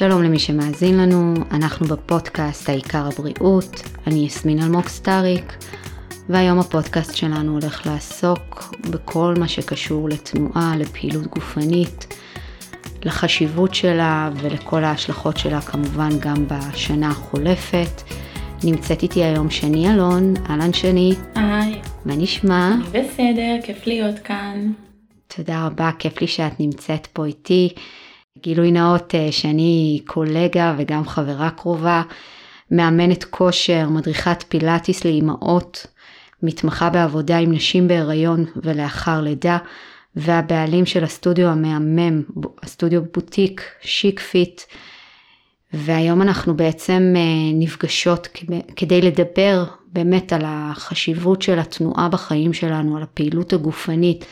שלום למי שמאזין לנו, אנחנו בפודקאסט העיקר הבריאות, אני יסמין אלמוג סטאריק, והיום הפודקאסט שלנו הולך לעסוק בכל מה שקשור לתנועה, לפעילות גופנית, לחשיבות שלה ולכל ההשלכות שלה כמובן גם בשנה החולפת. נמצאת איתי היום שני אלון, אהלן שני. היי. מה נשמע? בסדר, כיף להיות כאן. תודה רבה, כיף לי שאת נמצאת פה איתי. גילוי נאות אה, שאני קולגה וגם חברה קרובה, מאמנת כושר, מדריכת פילאטיס לאימהות, מתמחה בעבודה עם נשים בהיריון ולאחר לידה, והבעלים של הסטודיו המהמם, הסטודיו בוטיק Chic Fit. והיום אנחנו בעצם אה, נפגשות כדי לדבר באמת על החשיבות של התנועה בחיים שלנו, על הפעילות הגופנית,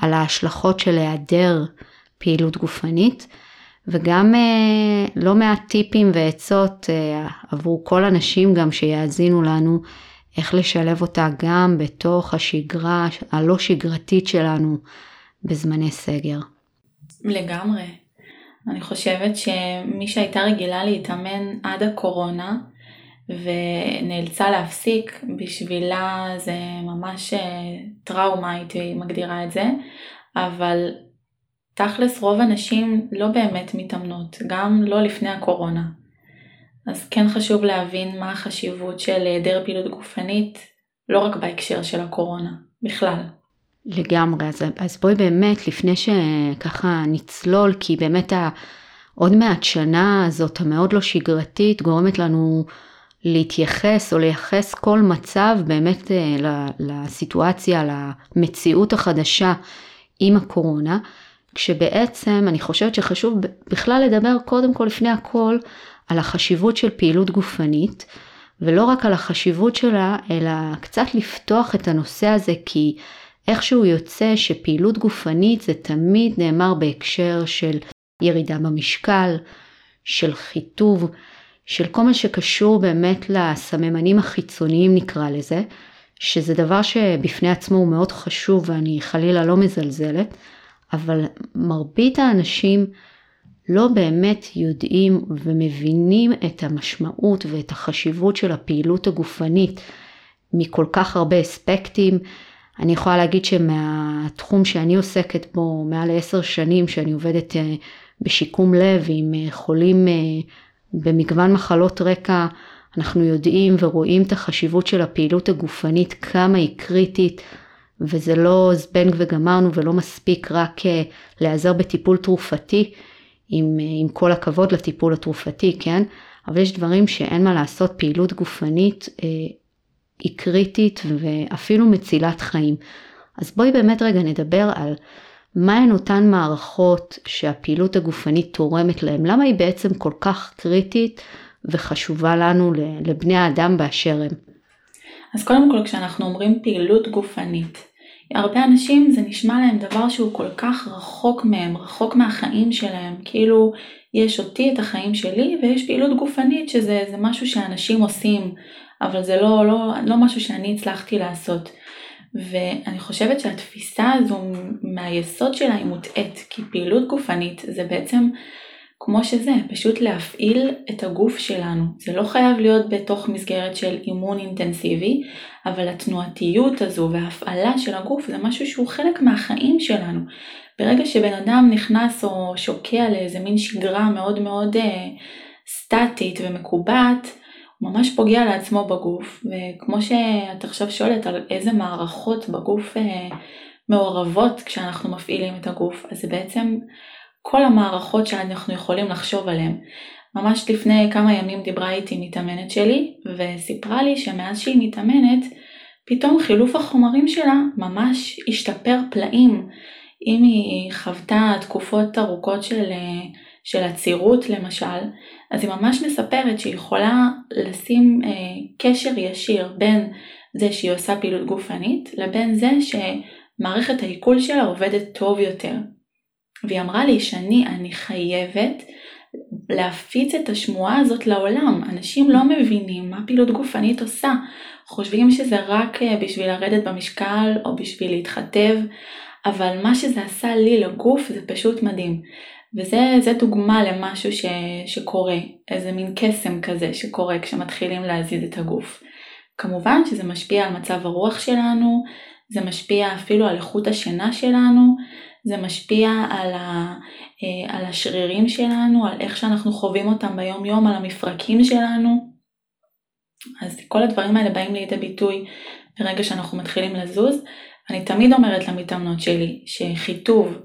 על ההשלכות של היעדר פעילות גופנית, וגם אה, לא מעט טיפים ועצות אה, עבור כל הנשים גם שיאזינו לנו, איך לשלב אותה גם בתוך השגרה הלא שגרתית שלנו בזמני סגר. לגמרי. אני חושבת שמי שהייתה רגילה להתאמן עד הקורונה ונאלצה להפסיק, בשבילה זה ממש אה, טראומה הייתי מגדירה את זה, אבל תכלס רוב הנשים לא באמת מתאמנות, גם לא לפני הקורונה. אז כן חשוב להבין מה החשיבות של היעדר פעילות גופנית, לא רק בהקשר של הקורונה, בכלל. לגמרי, אז, אז בואי באמת, לפני שככה נצלול, כי באמת ה, עוד מעט שנה הזאת המאוד לא שגרתית גורמת לנו להתייחס או לייחס כל מצב באמת אה, לסיטואציה, למציאות החדשה עם הקורונה. כשבעצם אני חושבת שחשוב בכלל לדבר קודם כל לפני הכל על החשיבות של פעילות גופנית, ולא רק על החשיבות שלה, אלא קצת לפתוח את הנושא הזה, כי איכשהו יוצא שפעילות גופנית זה תמיד נאמר בהקשר של ירידה במשקל, של חיטוב, של כל מה שקשור באמת לסממנים החיצוניים נקרא לזה, שזה דבר שבפני עצמו הוא מאוד חשוב ואני חלילה לא מזלזלת, אבל מרבית האנשים לא באמת יודעים ומבינים את המשמעות ואת החשיבות של הפעילות הגופנית מכל כך הרבה אספקטים. אני יכולה להגיד שמהתחום שאני עוסקת בו מעל עשר שנים שאני עובדת אה, בשיקום לב עם אה, חולים אה, במגוון מחלות רקע, אנחנו יודעים ורואים את החשיבות של הפעילות הגופנית, כמה היא קריטית וזה לא זבנג וגמרנו ולא מספיק רק אה, להיעזר בטיפול תרופתי, עם, אה, עם כל הכבוד לטיפול התרופתי, כן? אבל יש דברים שאין מה לעשות, פעילות גופנית אה, היא קריטית ואפילו מצילת חיים. אז בואי באמת רגע נדבר על מהן אותן מערכות שהפעילות הגופנית תורמת להן, למה היא בעצם כל כך קריטית וחשובה לנו, לבני האדם באשר הם. אז קודם כל כשאנחנו אומרים פעילות גופנית, הרבה אנשים זה נשמע להם דבר שהוא כל כך רחוק מהם, רחוק מהחיים שלהם, כאילו יש אותי את החיים שלי ויש פעילות גופנית שזה משהו שאנשים עושים, אבל זה לא, לא, לא משהו שאני הצלחתי לעשות. ואני חושבת שהתפיסה הזו מהיסוד שלה היא מוטעית, כי פעילות גופנית זה בעצם כמו שזה, פשוט להפעיל את הגוף שלנו. זה לא חייב להיות בתוך מסגרת של אימון אינטנסיבי, אבל התנועתיות הזו וההפעלה של הגוף זה משהו שהוא חלק מהחיים שלנו. ברגע שבן אדם נכנס או שוקע לאיזה מין שגרה מאוד מאוד אה, סטטית ומקובעת, הוא ממש פוגע לעצמו בגוף, וכמו שאת עכשיו שואלת על איזה מערכות בגוף אה, מעורבות כשאנחנו מפעילים את הגוף, אז זה בעצם כל המערכות שאנחנו יכולים לחשוב עליהן. ממש לפני כמה ימים דיברה איתי מתאמנת שלי, וסיפרה לי שמאז שהיא מתאמנת, פתאום חילוף החומרים שלה ממש השתפר פלאים. אם היא חוותה תקופות ארוכות של, של עצירות למשל, אז היא ממש מספרת שהיא יכולה לשים אה, קשר ישיר בין זה שהיא עושה פעילות גופנית, לבין זה שמערכת העיכול שלה עובדת טוב יותר. והיא אמרה לי שאני אני חייבת להפיץ את השמועה הזאת לעולם. אנשים לא מבינים מה פעילות גופנית עושה. חושבים שזה רק אה, בשביל לרדת במשקל או בשביל להתחתב, אבל מה שזה עשה לי לגוף זה פשוט מדהים. וזה דוגמה למשהו ש, שקורה, איזה מין קסם כזה שקורה כשמתחילים להזיז את הגוף. כמובן שזה משפיע על מצב הרוח שלנו, זה משפיע אפילו על איכות השינה שלנו, זה משפיע על, ה, אה, על השרירים שלנו, על איך שאנחנו חווים אותם ביום יום, על המפרקים שלנו. אז כל הדברים האלה באים לידי ביטוי ברגע שאנחנו מתחילים לזוז. אני תמיד אומרת למתאמנות שלי שחיטוב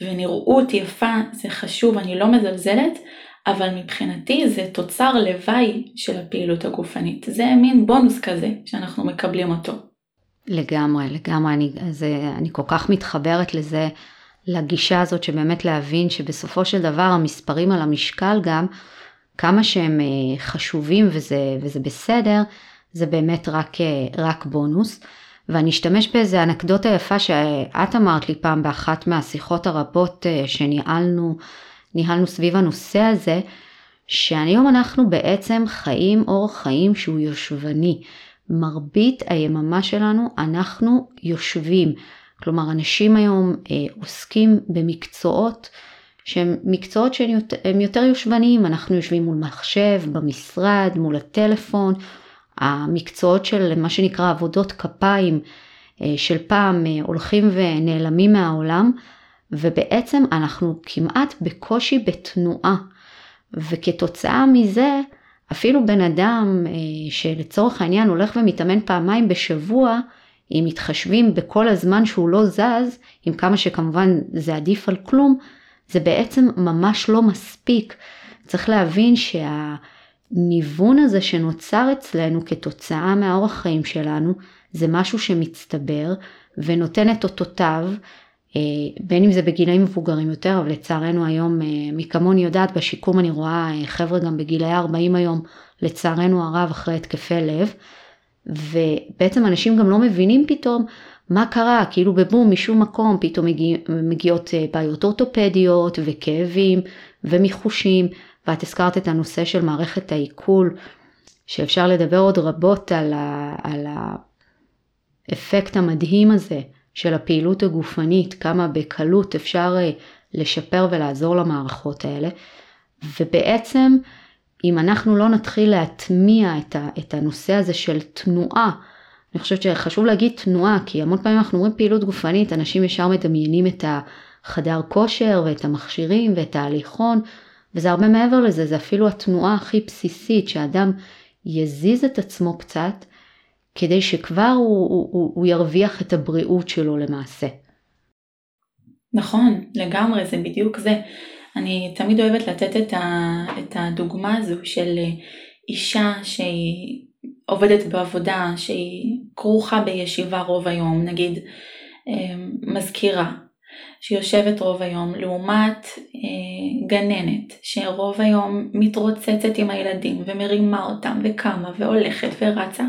ונראות יפה זה חשוב, אני לא מזלזלת, אבל מבחינתי זה תוצר לוואי של הפעילות הגופנית. זה מין בונוס כזה שאנחנו מקבלים אותו. לגמרי, לגמרי, אני, אז, אני כל כך מתחברת לזה, לגישה הזאת שבאמת להבין שבסופו של דבר המספרים על המשקל גם, כמה שהם אה, חשובים וזה, וזה בסדר, זה באמת רק, אה, רק בונוס. ואני אשתמש באיזה אנקדוטה יפה שאת אמרת לי פעם באחת מהשיחות הרבות אה, שניהלנו ניהלנו סביב הנושא הזה, שהיום אנחנו בעצם חיים אורח חיים שהוא יושבני. מרבית היממה שלנו אנחנו יושבים. כלומר, אנשים היום אה, עוסקים במקצועות שהם מקצועות שהם יותר, יותר יושבניים, אנחנו יושבים מול מחשב, במשרד, מול הטלפון, המקצועות של מה שנקרא עבודות כפיים אה, של פעם אה, הולכים ונעלמים מהעולם, ובעצם אנחנו כמעט בקושי בתנועה, וכתוצאה מזה אפילו בן אדם אה, שלצורך העניין הולך ומתאמן פעמיים בשבוע, אם מתחשבים בכל הזמן שהוא לא זז, עם כמה שכמובן זה עדיף על כלום, זה בעצם ממש לא מספיק. צריך להבין שהניוון הזה שנוצר אצלנו כתוצאה מהאורח חיים שלנו, זה משהו שמצטבר ונותן את אותותיו, אה, בין אם זה בגילאים מבוגרים יותר, אבל לצערנו היום, אה, מי כמוני יודעת, בשיקום אני רואה אה, חבר'ה גם בגילאי 40 היום, לצערנו הרב, אחרי התקפי לב, ובעצם אנשים גם לא מבינים פתאום מה קרה, כאילו בבום, משום מקום, פתאום מגיע, מגיעות בעיות אורתופדיות וכאבים ומיחושים, ואת הזכרת את הנושא של מערכת העיכול, שאפשר לדבר עוד רבות על, ה, על האפקט המדהים הזה של הפעילות הגופנית, כמה בקלות אפשר אה, לשפר ולעזור למערכות האלה. ובעצם אם אנחנו לא נתחיל להטמיע את הנושא הזה של תנועה, אני חושבת שחשוב להגיד תנועה, כי המון פעמים אנחנו אומרים פעילות גופנית, אנשים ישר מדמיינים את החדר כושר ואת המכשירים ואת ההליכון, וזה הרבה מעבר לזה, זה אפילו התנועה הכי בסיסית, שאדם יזיז את עצמו קצת, כדי שכבר הוא, הוא, הוא ירוויח את הבריאות שלו למעשה. נכון, לגמרי, זה בדיוק זה. אני תמיד אוהבת לתת את, ה, את הדוגמה הזו של אישה שהיא עובדת בעבודה שהיא כרוכה בישיבה רוב היום, נגיד אמ, מזכירה שיושבת רוב היום, לעומת אה, גננת שרוב היום מתרוצצת עם הילדים ומרימה אותם וקמה והולכת ורצה,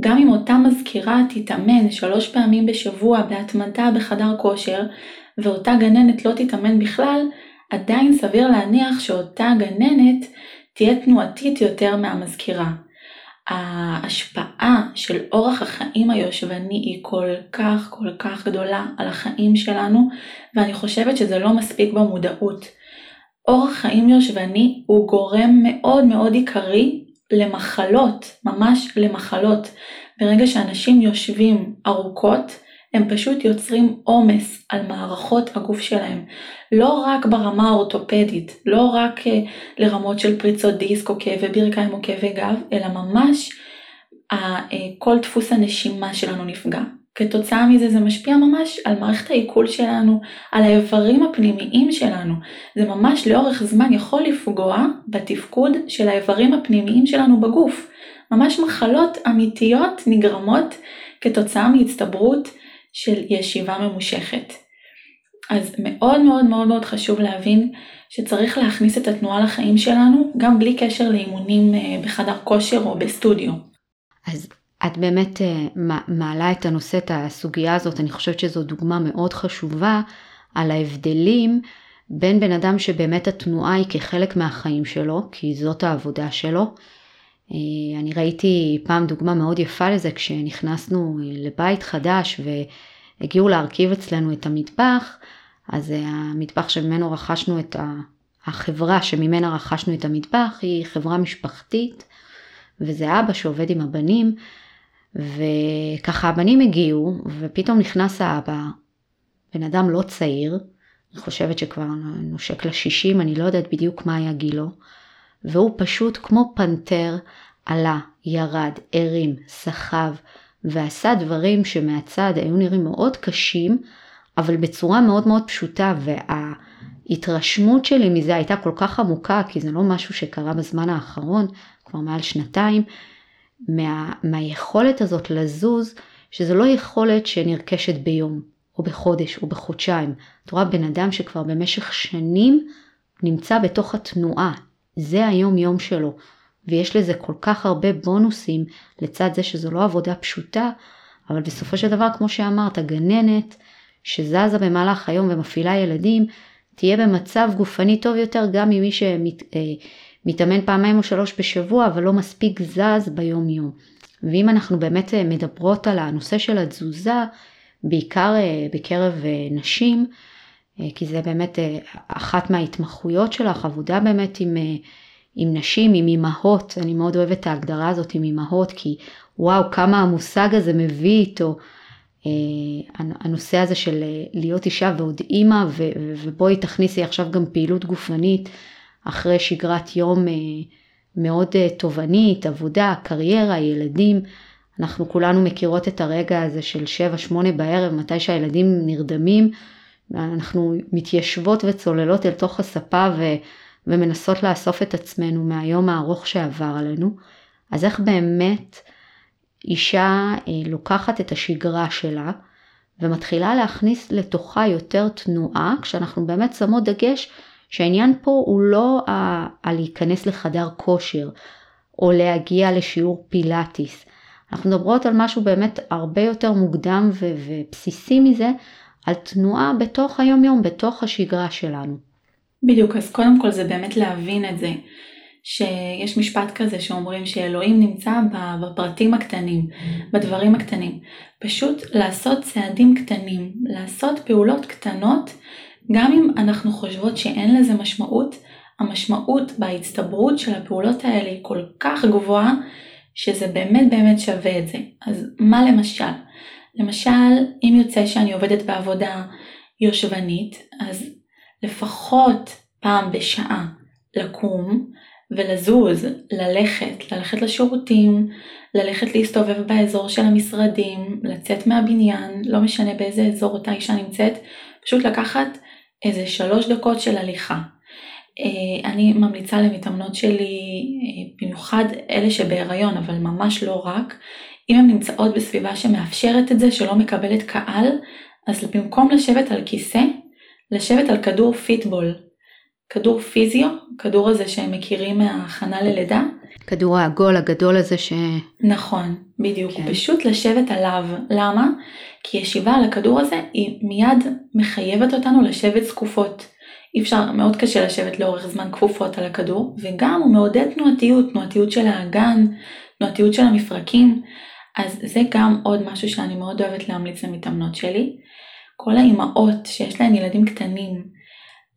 גם אם אותה מזכירה תתאמן שלוש פעמים בשבוע בהתמדה בחדר כושר, ואותה גננת לא תתאמן בכלל, עדיין סביר להניח שאותה גננת תהיה תנועתית יותר מהמזכירה. ההשפעה של אורח החיים היושבני היא כל כך כל כך גדולה על החיים שלנו, ואני חושבת שזה לא מספיק במודעות. אורח חיים יושבני הוא גורם מאוד מאוד עיקרי למחלות, ממש למחלות. ברגע שאנשים יושבים ארוכות, הם פשוט יוצרים עומס על מערכות הגוף שלהם. לא רק ברמה האורתופדית, לא רק uh, לרמות של פריצות דיסק או כאבי ברכיים או כאבי גב, אלא ממש uh, כל דפוס הנשימה שלנו נפגע. כתוצאה מזה זה משפיע ממש על מערכת העיכול שלנו, על האיברים הפנימיים שלנו. זה ממש לאורך זמן יכול לפגוע בתפקוד של האיברים הפנימיים שלנו בגוף. ממש מחלות אמיתיות נגרמות כתוצאה מהצטברות של ישיבה ממושכת. אז מאוד מאוד מאוד מאוד חשוב להבין שצריך להכניס את התנועה לחיים שלנו גם בלי קשר לאימונים אה, בחדר כושר או בסטודיו. אז את באמת אה, מעלה את הנושא, את הסוגיה הזאת, אני חושבת שזו דוגמה מאוד חשובה על ההבדלים בין בן אדם שבאמת התנועה היא כחלק מהחיים שלו, כי זאת העבודה שלו. אה, אני ראיתי פעם דוגמה מאוד יפה לזה כשנכנסנו לבית חדש והגיעו להרכיב אצלנו את המטבח, אז המטבח שממנו רכשנו את ה... החברה שממנה רכשנו את המטבח היא חברה משפחתית, וזה אבא שעובד עם הבנים, וככה הבנים הגיעו, ופתאום נכנס האבא, בן אדם לא צעיר, אני חושבת שכבר נושק לשישים, אני לא יודעת בדיוק מה היה גילו, והוא פשוט כמו פנתר עלה, ירד, הרים, סחב, ועשה דברים שמהצד היו נראים מאוד קשים, אבל בצורה מאוד מאוד פשוטה, וההתרשמות שלי מזה הייתה כל כך עמוקה, כי זה לא משהו שקרה בזמן האחרון, כבר מעל שנתיים, מה, מהיכולת הזאת לזוז, שזו לא יכולת שנרכשת ביום, או בחודש, או בחודשיים. את רואה בן אדם שכבר במשך שנים נמצא בתוך התנועה, זה היום יום שלו, ויש לזה כל כך הרבה בונוסים לצד זה שזו לא עבודה פשוטה, אבל בסופו של דבר, כמו שאמרת, גננת שזזה במהלך היום ומפעילה ילדים, תהיה במצב גופני טוב יותר גם ממי שמתאמן אה, פעמיים או שלוש בשבוע, אבל לא מספיק זז ביום יום. ואם אנחנו באמת אה, מדברות על הנושא של התזוזה, בעיקר אה, בקרב נשים, כי זה באמת אחת מההתמחויות שלך, עבודה באמת עם, עם נשים, עם אימהות, אני מאוד אוהבת את ההגדרה הזאת עם אימהות, כי וואו, כמה המושג הזה מביא איתו אה, הנושא הזה של אה, להיות אישה ועוד אימא, ובואי תכניסי עכשיו גם פעילות גופנית אחרי שגרת יום אה, מאוד תובענית, עבודה, קריירה, ילדים. אנחנו כולנו מכירות את הרגע הזה של 7-8 בערב, מתי שהילדים נרדמים, אנחנו מתיישבות וצוללות אל תוך הספה ו, ומנסות לאסוף את עצמנו מהיום הארוך שעבר עלינו. אז איך באמת אישה אה, לוקחת את השגרה שלה ומתחילה להכניס לתוכה יותר תנועה, כשאנחנו באמת שמות דגש שהעניין פה הוא לא על להיכנס לחדר כושר או להגיע לשיעור פילאטיס. אנחנו מדברות על משהו באמת הרבה יותר מוקדם ו- ובסיסי מזה, על תנועה בתוך היום יום, בתוך השגרה שלנו. בדיוק, אז קודם כל זה באמת להבין את זה. שיש משפט כזה שאומרים שאלוהים נמצא בפרטים הקטנים, בדברים הקטנים. פשוט לעשות צעדים קטנים, לעשות פעולות קטנות, גם אם אנחנו חושבות שאין לזה משמעות, המשמעות בהצטברות של הפעולות האלה היא כל כך גבוהה, שזה באמת באמת שווה את זה. אז מה למשל? למשל, אם יוצא שאני עובדת בעבודה יושבנית, אז לפחות פעם בשעה לקום, ולזוז, ללכת, ללכת לשירותים, ללכת להסתובב באזור של המשרדים, לצאת מהבניין, לא משנה באיזה אזור אותה אישה נמצאת, פשוט לקחת איזה שלוש דקות של הליכה. אה, אני ממליצה למתאמנות שלי, אה, במיוחד אלה שבהיריון, אבל ממש לא רק, אם הן נמצאות בסביבה שמאפשרת את זה, שלא מקבלת קהל, אז במקום לשבת על כיסא, לשבת על כדור פיטבול, כדור פיזיו, כדור הזה שהם מכירים מההכנה ללידה. כדור העגול הגדול הזה ש... נכון, בדיוק. כן. פשוט לשבת עליו. למה? כי ישיבה על הכדור הזה היא מיד מחייבת אותנו לשבת זקופות. אי אפשר, מאוד קשה לשבת לאורך זמן כפופות על הכדור, וגם הוא מעודד תנועתיות, תנועתיות של האגן, תנועתיות של המפרקים, אז זה גם עוד משהו שאני מאוד אוהבת להמליץ למתאמנות שלי. כל האימהות שיש להן ילדים קטנים,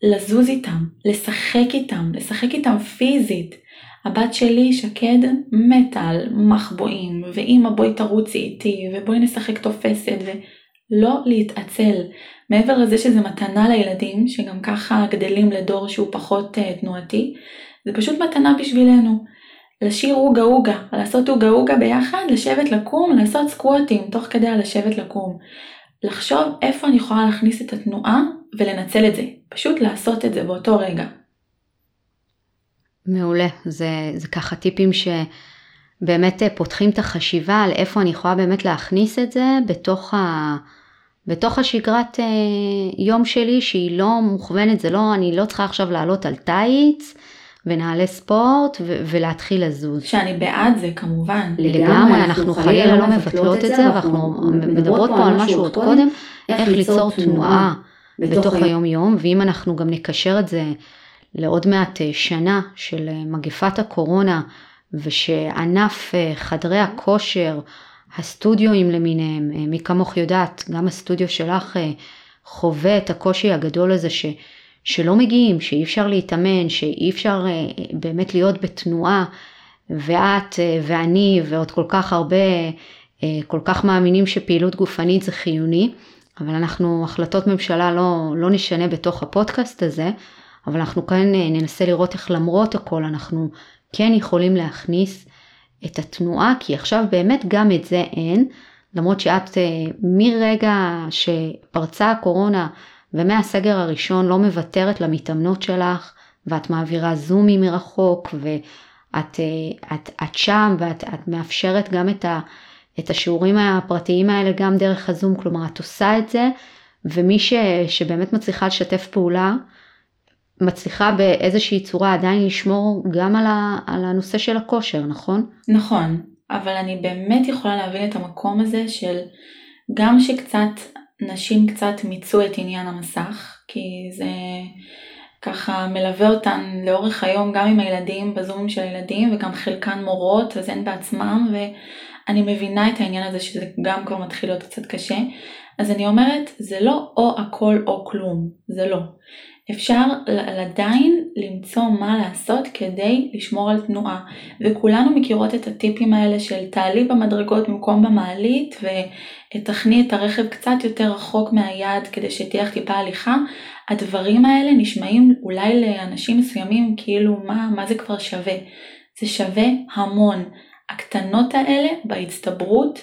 לזוז איתם, לשחק איתם, לשחק איתם פיזית. הבת שלי שקד מתה על מחבואים, ואמא בואי תרוצי איתי, ובואי נשחק תופסת, ולא להתעצל. מעבר לזה שזה מתנה לילדים, שגם ככה גדלים לדור שהוא פחות uh, תנועתי, זה פשוט מתנה בשבילנו. לשיר אוגה אוגה, לעשות אוגה אוגה ביחד, לשבת לקום, לעשות סקווטים, תוך כדי הלשבת לקום. לחשוב איפה אני יכולה להכניס את התנועה ולנצל את זה. פשוט לעשות את זה באותו רגע. מעולה, זה, זה ככה טיפים שבאמת פותחים את החשיבה על איפה אני יכולה באמת להכניס את זה בתוך, ה, בתוך השגרת אה, יום שלי שהיא לא מוכוונת, זה לא, אני לא צריכה עכשיו לעלות על טייץ ונעלי ספורט ו- ולהתחיל לזוז. שאני בעד זה כמובן. לגמרי, אנחנו חלילה לא מבטלות את זה, ואנחנו מדברות פה על משהו עוד קודם, איך ליצור תנועה בתוך היום יום, ואם אנחנו גם נקשר את זה לעוד מעט אה, שנה של אה, מגפת הקורונה, ושענף אה, חדרי הכושר, הסטודיואים למיניהם, מי כמוך יודעת, גם הסטודיו שלך חווה את הקושי הגדול הזה ש, שלא מגיעים, שאי אפשר להתאמן, שאי אפשר אה, באמת להיות בתנועה, ואת אה, ואני ועוד כל כך הרבה, אה, כל כך מאמינים שפעילות גופנית זה חיוני, אבל אנחנו החלטות ממשלה לא, לא נשנה בתוך הפודקאסט הזה, אבל אנחנו כאן ננסה לראות איך למרות הכל אנחנו כן יכולים להכניס את התנועה, כי עכשיו באמת גם את זה אין, למרות שאת מרגע שפרצה הקורונה ומהסגר הראשון לא מוותרת למתאמנות שלך, ואת מעבירה זומים מרחוק, ואת את, את שם, ואת את מאפשרת גם את, ה, את השיעורים הפרטיים האלה גם דרך הזום, כלומר את עושה את זה, ומי ש, שבאמת מצליחה לשתף פעולה, מצליחה באיזושהי צורה עדיין לשמור גם על, ה, על הנושא של הכושר, נכון? נכון, אבל אני באמת יכולה להבין את המקום הזה של גם שקצת נשים קצת מיצו את עניין המסך, כי זה ככה מלווה אותן לאורך היום גם עם הילדים, בזומים של הילדים, וגם חלקן מורות, אז הן בעצמם, ואני מבינה את העניין הזה שזה גם כבר מתחיל להיות קצת קשה. אז אני אומרת, זה לא או הכל או כלום, זה לא. אפשר עדיין למצוא מה לעשות כדי לשמור על תנועה. וכולנו מכירות את הטיפים האלה של תעלי במדרגות במקום במעלית ותכני את הרכב קצת יותר רחוק מהיד כדי שתהיה לך טיפה הליכה. הדברים האלה נשמעים אולי לאנשים מסוימים כאילו מה, מה זה כבר שווה. זה שווה המון. הקטנות האלה בהצטברות,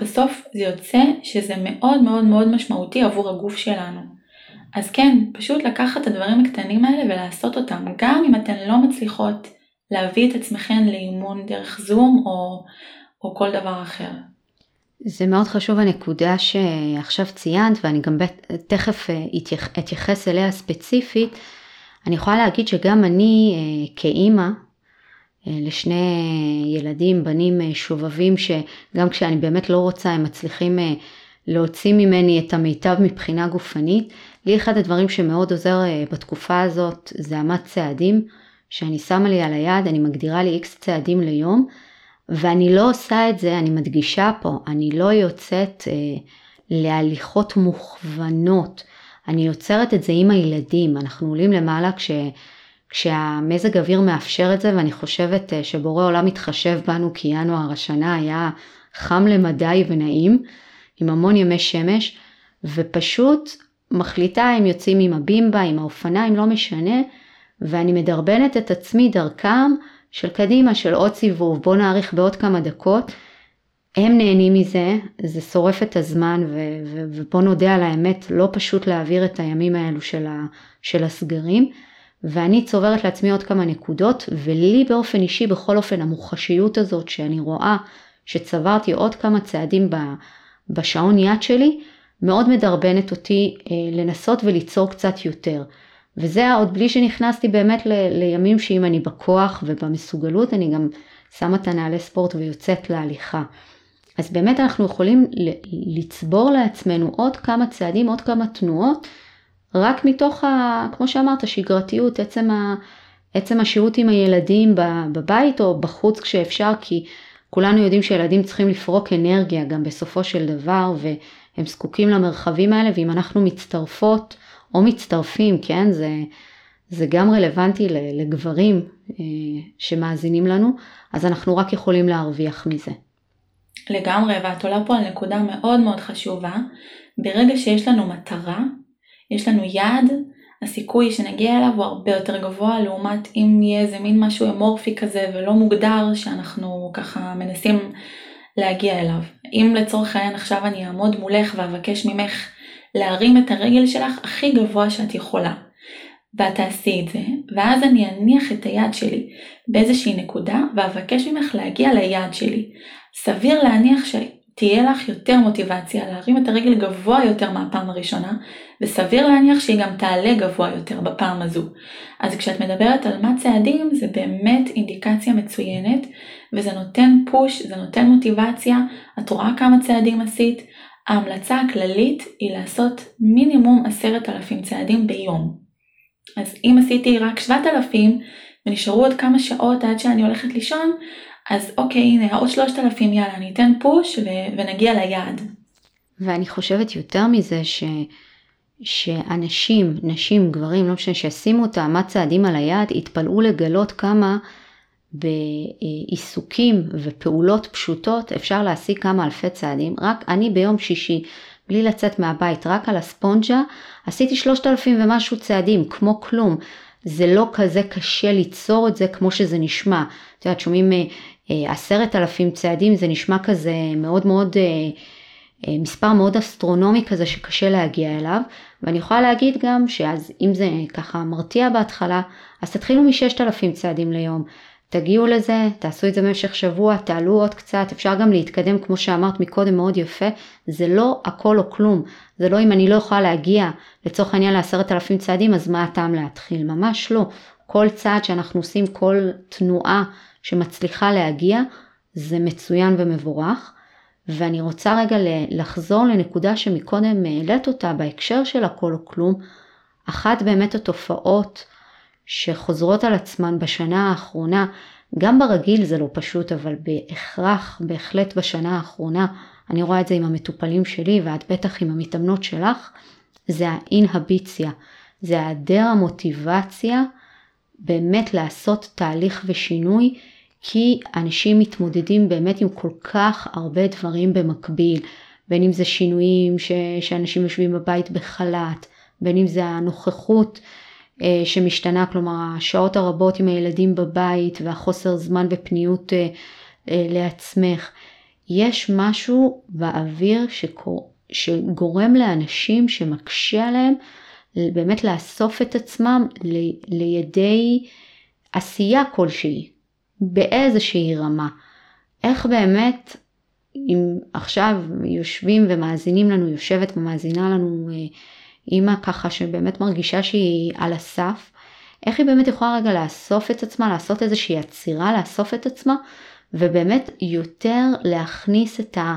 בסוף זה יוצא שזה מאוד מאוד מאוד משמעותי עבור הגוף שלנו. אז כן, פשוט לקחת את הדברים הקטנים האלה ולעשות אותם, גם אם אתן לא מצליחות להביא את עצמכן לאימון דרך זום או, או כל דבר אחר. זה מאוד חשוב הנקודה שעכשיו ציינת ואני גם תכף אה, אתייחס אליה ספציפית. אני יכולה להגיד שגם אני אה, כאימא אה, לשני ילדים, בנים שובבים שגם כשאני באמת לא רוצה הם מצליחים להוציא ממני את המיטב מבחינה גופנית. לי אחד הדברים שמאוד עוזר אה, בתקופה הזאת זה אמת צעדים, שאני שמה לי על היד, אני מגדירה לי איקס צעדים ליום, ואני לא עושה את זה, אני מדגישה פה, אני לא יוצאת אה, להליכות מוכוונות, אני יוצרת את זה עם הילדים, אנחנו עולים למעלה כש... כשהמזג אוויר מאפשר את זה ואני חושבת אה, שבורא עולם מתחשב בנו כי ינואר השנה היה חם למדי ונעים עם המון ימי שמש ופשוט מחליטה אם יוצאים עם הבימבה, עם האופניים, לא משנה, ואני מדרבנת את עצמי דרכם של קדימה, של עוד סיבוב, בוא נאריך בעוד כמה דקות. הם נהנים מזה, זה שורף את הזמן ו- ו- ובוא נודה על האמת, לא פשוט להעביר את הימים האלו של, ה- של הסגרים. ואני צוברת לעצמי עוד כמה נקודות, ולי באופן אישי, בכל אופן, המוחשיות הזאת שאני רואה שצברתי עוד כמה צעדים בשעון יד שלי, מאוד מדרבנת אותי אה, לנסות וליצור קצת יותר. וזה עוד בלי שנכנסתי באמת ל, לימים שאם אני בכוח ובמסוגלות, אני גם שמה את הנעלי ספורט ויוצאת להליכה. אז באמת אנחנו יכולים לצבור לעצמנו עוד כמה צעדים, עוד כמה תנועות, רק מתוך, ה, כמו שאמרת, שגרתיות, עצם, ה, עצם השהות עם הילדים בבית או בחוץ כשאפשר, כי כולנו יודעים שילדים צריכים לפרוק אנרגיה גם בסופו של דבר, ו... הם זקוקים למרחבים האלה, ואם אנחנו מצטרפות או מצטרפים, כן, זה, זה גם רלוונטי לגברים אה, שמאזינים לנו, אז אנחנו רק יכולים להרוויח מזה. לגמרי, ואת עולה פה על נקודה מאוד מאוד חשובה. ברגע שיש לנו מטרה, יש לנו יעד, הסיכוי שנגיע אליו הוא הרבה יותר גבוה לעומת אם יהיה איזה מין משהו אמורפי כזה ולא מוגדר שאנחנו ככה מנסים להגיע אליו. אם לצורך העניין עכשיו אני אעמוד מולך ואבקש ממך להרים את הרגל שלך הכי גבוה שאת יכולה, ואת תעשי את זה, ואז אני אניח את היד שלי באיזושהי נקודה ואבקש ממך להגיע ליד שלי. סביר להניח שתהיה לך יותר מוטיבציה להרים את הרגל גבוה יותר מהפעם הראשונה, וסביר להניח שהיא גם תעלה גבוה יותר בפעם הזו. אז כשאת מדברת על מה צעדים זה באמת אינדיקציה מצוינת וזה נותן פוש, זה נותן מוטיבציה, את רואה כמה צעדים עשית. ההמלצה הכללית היא לעשות מינימום עשרת אלפים צעדים ביום. אז אם עשיתי רק שבעת אלפים ונשארו עוד כמה שעות עד שאני הולכת לישון, אז אוקיי, הנה עוד שלושת אלפים, יאללה, אני אתן פוש ו- ונגיע ליעד. ואני חושבת יותר מזה ש... שאנשים, נשים, גברים, לא משנה, שישימו את האמת צעדים על היד, יתפלאו לגלות כמה בעיסוקים ופעולות פשוטות אפשר להשיג כמה אלפי צעדים. רק אני ביום שישי, בלי לצאת מהבית, רק על הספונג'ה, עשיתי שלושת אלפים ומשהו צעדים, כמו כלום. זה לא כזה קשה ליצור את זה כמו שזה נשמע. את יודעת, שומעים אה, עשרת אלפים צעדים, זה נשמע כזה מאוד מאוד, אה, מספר מאוד אסטרונומי כזה שקשה להגיע אליו. ואני יכולה להגיד גם שאז אם זה ככה מרתיע בהתחלה, אז תתחילו מששת אלפים צעדים ליום. תגיעו לזה, תעשו את זה במשך שבוע, תעלו עוד קצת, אפשר גם להתקדם כמו שאמרת מקודם מאוד יפה, זה לא הכל או כלום, זה לא אם אני לא יכולה להגיע לצורך העניין לעשרת אלפים צעדים אז מה הטעם להתחיל, ממש לא, כל צעד שאנחנו עושים, כל תנועה שמצליחה להגיע זה מצוין ומבורך. ואני רוצה רגע לחזור לנקודה שמקודם העלית אותה בהקשר של הכל או כלום, אחת באמת התופעות שחוזרות על עצמן בשנה האחרונה, גם ברגיל זה לא פשוט, אבל בהכרח, בהחלט בשנה האחרונה, אני רואה את זה עם המטופלים שלי ואת בטח עם המתאמנות שלך, זה האינהביציה, זה היעדר המוטיבציה באמת לעשות תהליך ושינוי, כי אנשים מתמודדים באמת עם כל כך הרבה דברים במקביל, בין אם זה שינויים ש, שאנשים יושבים בבית בחל"ת, בין אם זה הנוכחות אה, שמשתנה, כלומר השעות הרבות עם הילדים בבית והחוסר זמן ופניות אה, אה, לעצמך. יש משהו באוויר שקור... שגורם לאנשים שמקשה עליהם באמת לאסוף את עצמם ל... לידי עשייה כלשהי, באיזושהי רמה. איך באמת, אם עכשיו יושבים ומאזינים לנו, יושבת ומאזינה לנו אימא ככה שבאמת מרגישה שהיא על הסף, איך היא באמת יכולה רגע לאסוף את עצמה, לעשות איזושהי עצירה, לאסוף את עצמה, ובאמת יותר להכניס את, ה,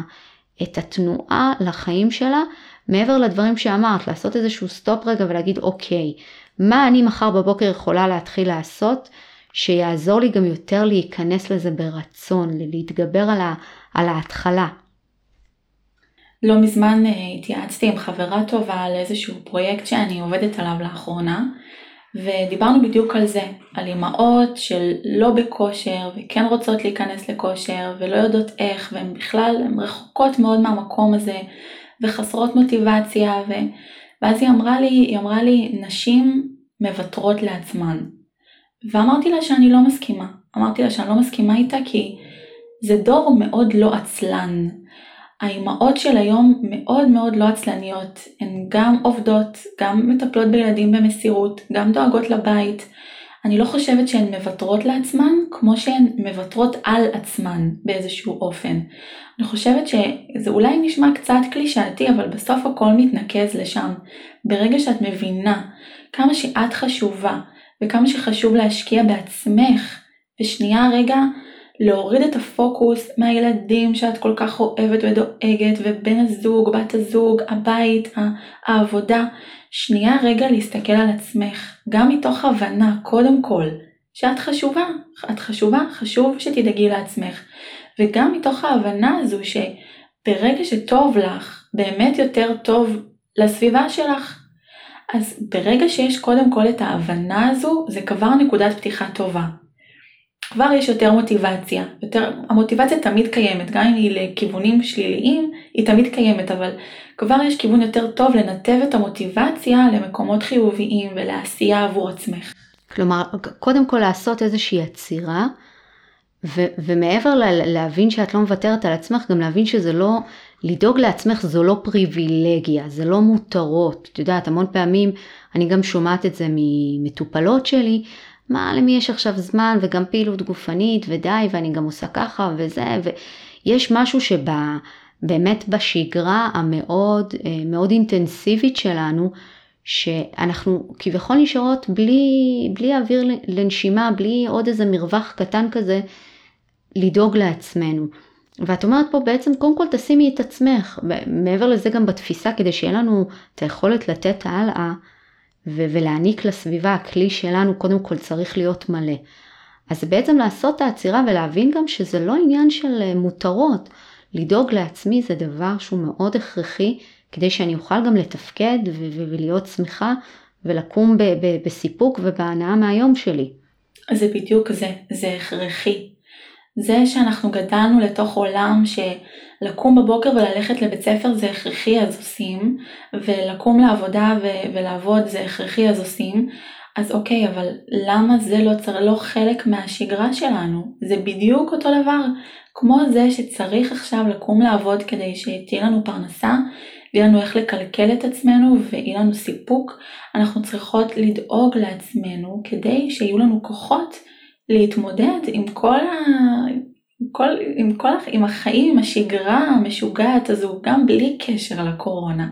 את התנועה לחיים שלה, מעבר לדברים שאמרת, לעשות איזשהו סטופ רגע ולהגיד אוקיי, מה אני מחר בבוקר יכולה להתחיל לעשות, שיעזור לי גם יותר להיכנס לזה ברצון, להתגבר על, ה, על ההתחלה. לא מזמן אה, התייעצתי עם חברה טובה על איזשהו פרויקט שאני עובדת עליו לאחרונה, ודיברנו בדיוק על זה, על אימהות של לא בכושר וכן רוצות להיכנס לכושר ולא יודעות איך, והן בכלל, הן רחוקות מאוד מהמקום הזה וחסרות מוטיבציה, ו... ואז היא אמרה לי, היא אמרה לי, נשים מוותרות לעצמן. ואמרתי לה שאני לא מסכימה. אמרתי לה שאני לא מסכימה איתה כי זה דור מאוד לא עצלן. האימהות של היום מאוד מאוד לא עצלניות, הן גם עובדות, גם מטפלות בילדים במסירות, גם דואגות לבית. אני לא חושבת שהן מוותרות לעצמן כמו שהן מוותרות על עצמן באיזשהו אופן. אני חושבת שזה אולי נשמע קצת קלישאתי, אבל בסוף הכל מתנקז לשם. ברגע שאת מבינה כמה שאת חשובה וכמה שחשוב להשקיע בעצמך, ושנייה רגע להוריד את הפוקוס מהילדים שאת כל כך אוהבת ודואגת, ובן הזוג, בת הזוג, הבית, העבודה. שנייה רגע להסתכל על עצמך, גם מתוך הבנה, קודם כל, שאת חשובה, את חשובה, חשוב שתדאגי לעצמך. וגם מתוך ההבנה הזו שברגע שטוב לך, באמת יותר טוב לסביבה שלך. אז ברגע שיש קודם כל את ההבנה הזו, זה כבר נקודת פתיחה טובה. כבר יש יותר מוטיבציה, יותר, המוטיבציה תמיד קיימת, גם אם היא לכיוונים שליליים, היא תמיד קיימת, אבל כבר יש כיוון יותר טוב לנתב את המוטיבציה למקומות חיוביים ולעשייה עבור עצמך. כלומר, קודם כל לעשות איזושהי עצירה, ו- ומעבר ל- להבין שאת לא מוותרת על עצמך, גם להבין שזה לא, לדאוג לעצמך זו לא פריבילגיה, זה לא מותרות. את יודעת, המון פעמים אני גם שומעת את זה ממטופלות שלי, מה, למי יש עכשיו זמן וגם פעילות גופנית ודי ואני גם עושה ככה וזה ויש משהו שבאמת בשגרה המאוד אה, מאוד אינטנסיבית שלנו שאנחנו כביכול נשארות בלי, בלי אוויר לנשימה, בלי עוד איזה מרווח קטן כזה לדאוג לעצמנו. ואת אומרת פה בעצם קודם כל תשימי את עצמך, מעבר לזה גם בתפיסה כדי שיהיה לנו את היכולת לתת הלאה ו- ולהעניק לסביבה, הכלי שלנו קודם כל צריך להיות מלא. אז בעצם לעשות את העצירה ולהבין גם שזה לא עניין של אה, מותרות. לדאוג לעצמי זה דבר שהוא מאוד הכרחי כדי שאני אוכל גם לתפקד ו- ו- ולהיות שמחה ולקום ב- ב- בסיפוק ובהנאה מהיום שלי. זה בדיוק זה, זה הכרחי. זה שאנחנו גדלנו לתוך עולם שלקום בבוקר וללכת לבית ספר זה הכרחי אז עושים, ולקום לעבודה ו- ולעבוד זה הכרחי אז עושים, אז אוקיי, אבל למה זה לא, צר... לא חלק מהשגרה שלנו? זה בדיוק אותו דבר, כמו זה שצריך עכשיו לקום לעבוד כדי שתהיה לנו פרנסה, יהיה לנו איך לקלקל את עצמנו ויהיה לנו סיפוק, אנחנו צריכות לדאוג לעצמנו כדי שיהיו לנו כוחות להתמודד עם כל ה... כל, עם, כל, עם החיים, עם השגרה המשוגעת הזו, גם בלי קשר לקורונה.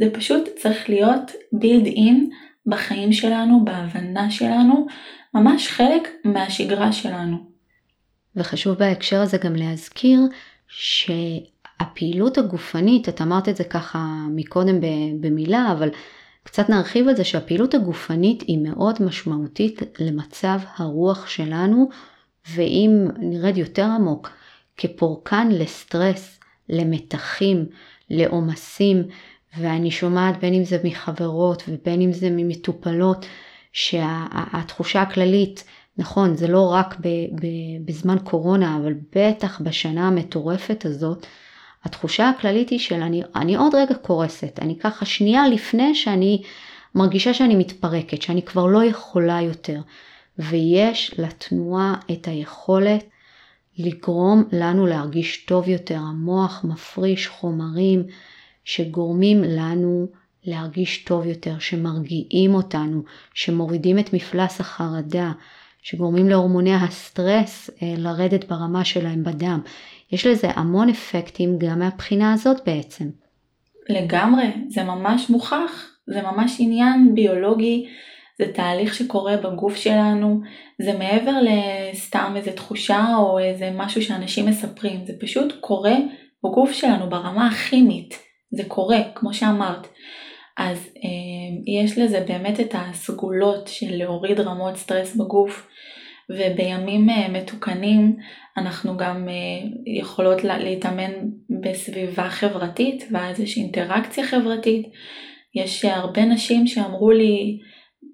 זה פשוט צריך להיות בילד אין בחיים שלנו, בהבנה שלנו, ממש חלק מהשגרה שלנו. וחשוב בהקשר הזה גם להזכיר שהפעילות הגופנית, את אמרת את זה ככה מקודם במילה, אבל קצת נרחיב על זה שהפעילות הגופנית היא מאוד משמעותית למצב הרוח שלנו, ואם נרד יותר עמוק, כפורקן לסטרס, למתחים, לעומסים, ואני שומעת בין אם זה מחברות ובין אם זה ממטופלות, שהתחושה הכללית, נכון, זה לא רק ב, ב, בזמן קורונה, אבל בטח בשנה המטורפת הזאת, התחושה הכללית היא של אני, אני עוד רגע קורסת, אני ככה שנייה לפני שאני מרגישה שאני מתפרקת, שאני כבר לא יכולה יותר. ויש לתנועה את היכולת לגרום לנו להרגיש טוב יותר. המוח מפריש חומרים שגורמים לנו להרגיש טוב יותר, שמרגיעים אותנו, שמורידים את מפלס החרדה, שגורמים להורמוני הסטרס אה, לרדת ברמה שלהם בדם. יש לזה המון אפקטים גם מהבחינה הזאת בעצם. לגמרי, זה ממש מוכח, זה ממש עניין ביולוגי, זה תהליך שקורה בגוף שלנו, זה מעבר לסתם איזה תחושה או איזה משהו שאנשים מספרים, זה פשוט קורה בגוף שלנו ברמה הכימית, זה קורה, כמו שאמרת. אז אה, יש לזה באמת את הסגולות של להוריד רמות סטרס בגוף, ובימים אה, מתוקנים אנחנו גם אה, יכולות להתאמן בסביבה חברתית ואז יש אינטראקציה חברתית. יש הרבה נשים שאמרו לי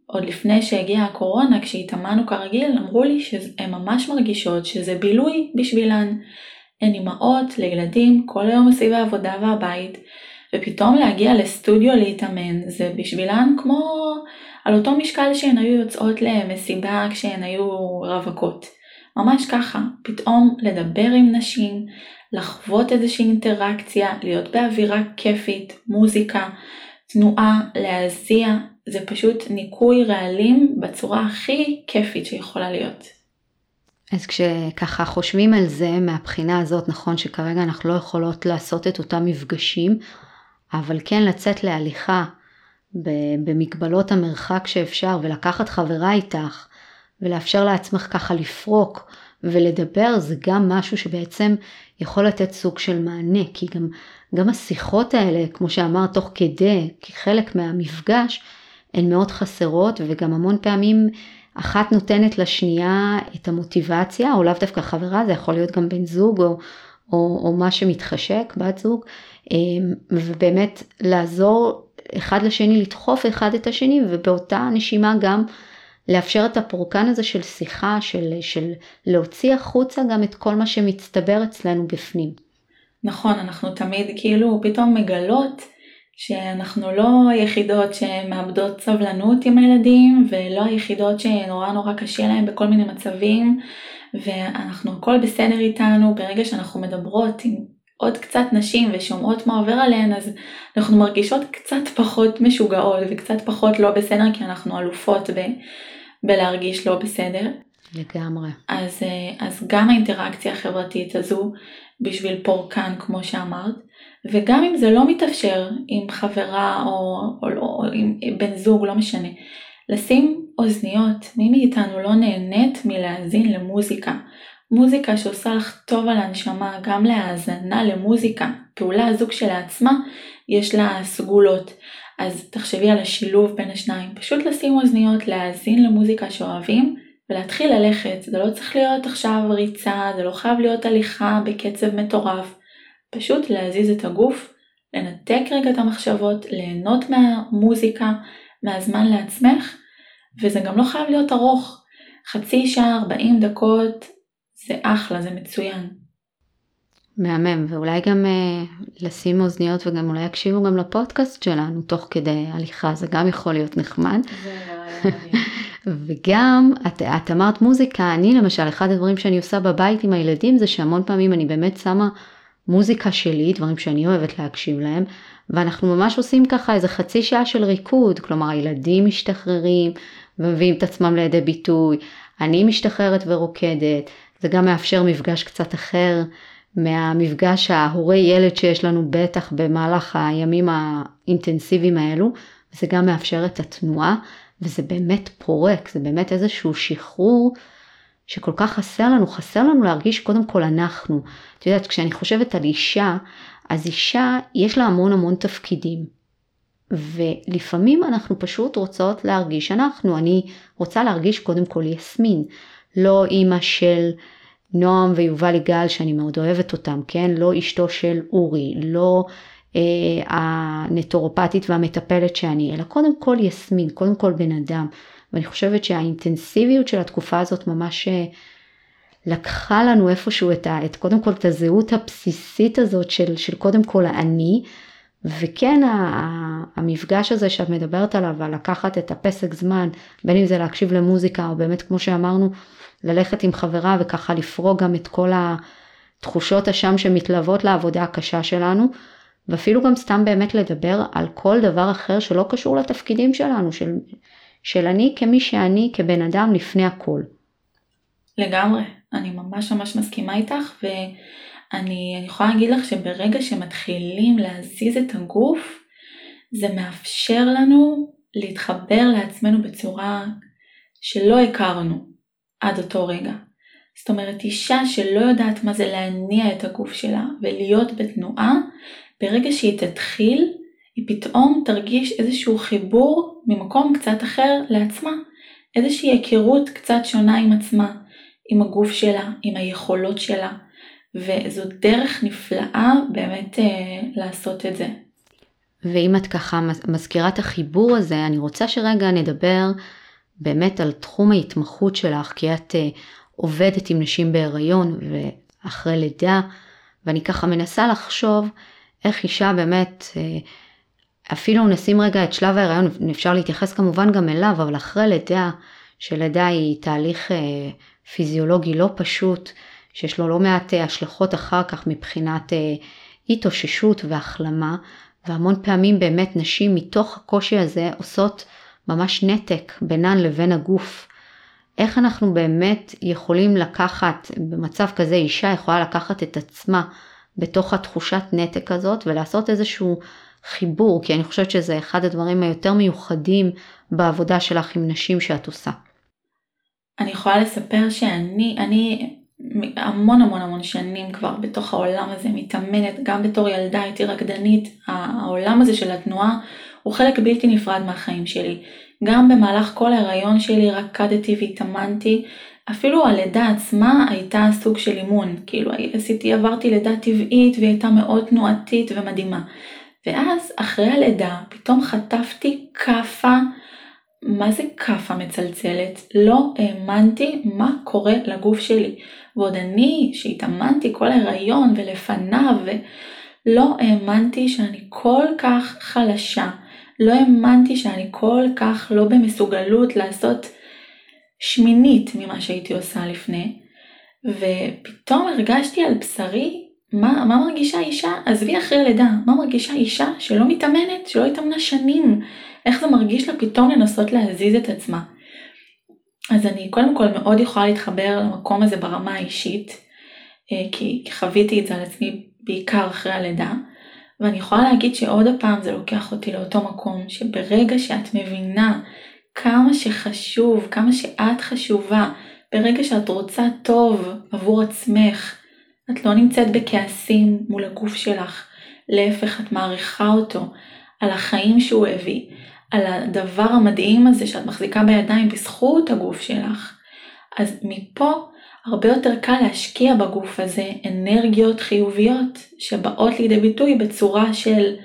עוד לפני שהגיעה הקורונה כשהתאמנו כרגיל אמרו לי שהן ממש מרגישות שזה בילוי בשבילן. הן אימהות לילדים כל היום סביב העבודה והבית ופתאום להגיע לסטודיו להתאמן זה בשבילן כמו על אותו משקל שהן היו יוצאות למסיבה כשהן היו רווקות. ממש ככה, פתאום לדבר עם נשים, לחוות איזושהי אינטראקציה, להיות באווירה כיפית, מוזיקה, תנועה, להזיע, זה פשוט ניקוי רעלים בצורה הכי כיפית שיכולה להיות. אז כשככה חושבים על זה מהבחינה הזאת, נכון שכרגע אנחנו לא יכולות לעשות את אותם מפגשים, אבל כן לצאת להליכה במגבלות המרחק שאפשר ולקחת חברה איתך ולאפשר לעצמך ככה לפרוק ולדבר זה גם משהו שבעצם יכול לתת סוג של מענה כי גם, גם השיחות האלה כמו שאמרת תוך כדי כחלק מהמפגש הן מאוד חסרות וגם המון פעמים אחת נותנת לשנייה את המוטיבציה או לאו דווקא חברה זה יכול להיות גם בן זוג או, או, או מה שמתחשק בת זוג אמ, ובאמת לעזור אחד לשני לדחוף אחד את השני ובאותה נשימה גם לאפשר את הפורקן הזה של שיחה, של, של להוציא החוצה גם את כל מה שמצטבר אצלנו בפנים. נכון, אנחנו תמיד כאילו פתאום מגלות שאנחנו לא היחידות שמאבדות סבלנות עם הילדים ולא היחידות שנורא נורא קשה להם בכל מיני מצבים ואנחנו הכל בסדר איתנו ברגע שאנחנו מדברות עם עוד קצת נשים ושומעות מה עובר עליהן אז אנחנו מרגישות קצת פחות משוגעות וקצת פחות לא בסדר כי אנחנו אלופות ב, בלהרגיש לא בסדר. לגמרי. אז, אה, אז גם האינטראקציה החברתית הזו בשביל פורקן כמו שאמרת וגם אם זה לא מתאפשר עם חברה או, או, או, או עם בן זוג לא משנה לשים אוזניות מי מאיתנו לא נהנית מלהאזין למוזיקה מוזיקה שעושה לך טוב על הנשמה, גם להאזנה למוזיקה, פעולה הזו כשלעצמה יש לה סגולות. אז תחשבי על השילוב בין השניים, פשוט לשים אוזניות, להאזין למוזיקה שאוהבים ולהתחיל ללכת, זה לא צריך להיות עכשיו ריצה, זה לא חייב להיות הליכה בקצב מטורף, פשוט להזיז את הגוף, לנתק רגע את המחשבות, ליהנות מהמוזיקה, מהזמן לעצמך, וזה גם לא חייב להיות ארוך. חצי שעה, 40 דקות, זה אחלה, זה מצוין. מהמם, ואולי גם uh, לשים אוזניות וגם אולי יקשיבו גם לפודקאסט שלנו תוך כדי הליכה, זה גם יכול להיות נחמד. וגם, את, את אמרת מוזיקה, אני למשל, אחד הדברים שאני עושה בבית עם הילדים זה שהמון פעמים אני באמת שמה מוזיקה שלי, דברים שאני אוהבת להקשיב להם, ואנחנו ממש עושים ככה איזה חצי שעה של ריקוד, כלומר הילדים משתחררים ומביאים את עצמם לידי ביטוי, אני משתחררת ורוקדת, זה גם מאפשר מפגש קצת אחר מהמפגש ההורי ילד שיש לנו בטח במהלך הימים האינטנסיביים האלו, וזה גם מאפשר את התנועה, וזה באמת פורק, זה באמת איזשהו שחרור שכל כך חסר לנו, חסר לנו להרגיש קודם כל אנחנו. את יודעת, כשאני חושבת על אישה, אז אישה יש לה המון המון תפקידים. ולפעמים אנחנו פשוט רוצות להרגיש אנחנו, אני רוצה להרגיש קודם כל יסמין, לא אימא של נועם ויובל יגאל שאני מאוד אוהבת אותם, כן? לא אשתו של אורי, לא אה, הנטורופטית והמטפלת שאני, אלא קודם כל יסמין, קודם כל בן אדם. ואני חושבת שהאינטנסיביות של התקופה הזאת ממש אה, לקחה לנו איפשהו את, ה, את קודם כל את הזהות הבסיסית הזאת של, של קודם כל האני, וכן המפגש הזה שאת מדברת עליו, על לקחת את הפסק זמן, בין אם זה להקשיב למוזיקה או באמת כמו שאמרנו, ללכת עם חברה וככה לפרוק גם את כל התחושות אשם שמתלוות לעבודה הקשה שלנו, ואפילו גם סתם באמת לדבר על כל דבר אחר שלא קשור לתפקידים שלנו, של, של אני כמי שאני כבן אדם לפני הכל. לגמרי, אני ממש ממש מסכימה איתך ואני יכולה להגיד לך שברגע שמתחילים להזיז את הגוף, זה מאפשר לנו להתחבר לעצמנו בצורה שלא הכרנו עד אותו רגע. זאת אומרת, אישה שלא יודעת מה זה להניע את הגוף שלה ולהיות בתנועה, ברגע שהיא תתחיל, היא פתאום תרגיש איזשהו חיבור ממקום קצת אחר לעצמה, איזושהי היכרות קצת שונה עם עצמה, עם הגוף שלה, עם היכולות שלה, וזו דרך נפלאה באמת אה, לעשות את זה. ואם את ככה מזכירה את החיבור הזה, אני רוצה שרגע נדבר באמת על תחום ההתמחות שלך, כי את אה, עובדת עם נשים בהיריון ואחרי לידה, ואני ככה מנסה לחשוב איך אישה באמת, אה, אפילו נשים רגע את שלב ההיריון, אפשר להתייחס כמובן גם אליו, אבל אחרי לידה, שלידה היא תהליך אה, פיזיולוגי לא פשוט, שיש לו לא מעט השלכות אחר כך מבחינת התאוששות והחלמה, והמון פעמים באמת נשים מתוך הקושי הזה עושות ממש נתק בינן לבין הגוף. איך אנחנו באמת יכולים לקחת, במצב כזה אישה יכולה לקחת את עצמה בתוך התחושת נתק הזאת ולעשות איזשהו חיבור, כי אני חושבת שזה אחד הדברים היותר מיוחדים בעבודה שלך עם נשים שאת עושה. אני יכולה לספר שאני, אני המון המון המון שנים כבר בתוך העולם הזה מתאמנת, גם בתור ילדה הייתי רקדנית, העולם הזה של התנועה הוא חלק בלתי נפרד מהחיים שלי. גם במהלך כל ההיריון שלי רקדתי והתאמנתי, אפילו הלידה עצמה הייתה סוג של אימון, כאילו עשיתי, עברתי לידה טבעית והיא הייתה מאוד תנועתית ומדהימה. ואז אחרי הלידה פתאום חטפתי כאפה, מה זה כאפה מצלצלת? לא האמנתי מה קורה לגוף שלי. ועוד אני שהתאמנתי כל ההיריון ולפניו, ולא האמנתי שאני כל כך חלשה. לא האמנתי שאני כל כך לא במסוגלות לעשות שמינית ממה שהייתי עושה לפני, ופתאום הרגשתי על בשרי מה, מה מרגישה אישה, עזבי אחרי לידה, מה מרגישה אישה שלא מתאמנת, שלא התאמנה שנים, איך זה מרגיש לה פתאום לנסות להזיז את עצמה. אז אני קודם כל מאוד יכולה להתחבר למקום הזה ברמה האישית, אה, כי חוויתי את זה על עצמי בעיקר אחרי הלידה, ואני יכולה להגיד שעוד הפעם זה לוקח אותי לאותו מקום, שברגע שאת מבינה כמה שחשוב, כמה שאת חשובה, ברגע שאת רוצה טוב עבור עצמך, את לא נמצאת בכעסים מול הגוף שלך, להפך את מעריכה אותו, על החיים שהוא הביא, על הדבר המדהים הזה שאת מחזיקה בידיים בזכות הגוף שלך. אז מפה הרבה יותר קל להשקיע בגוף הזה אנרגיות חיוביות שבאות לידי ביטוי בצורה של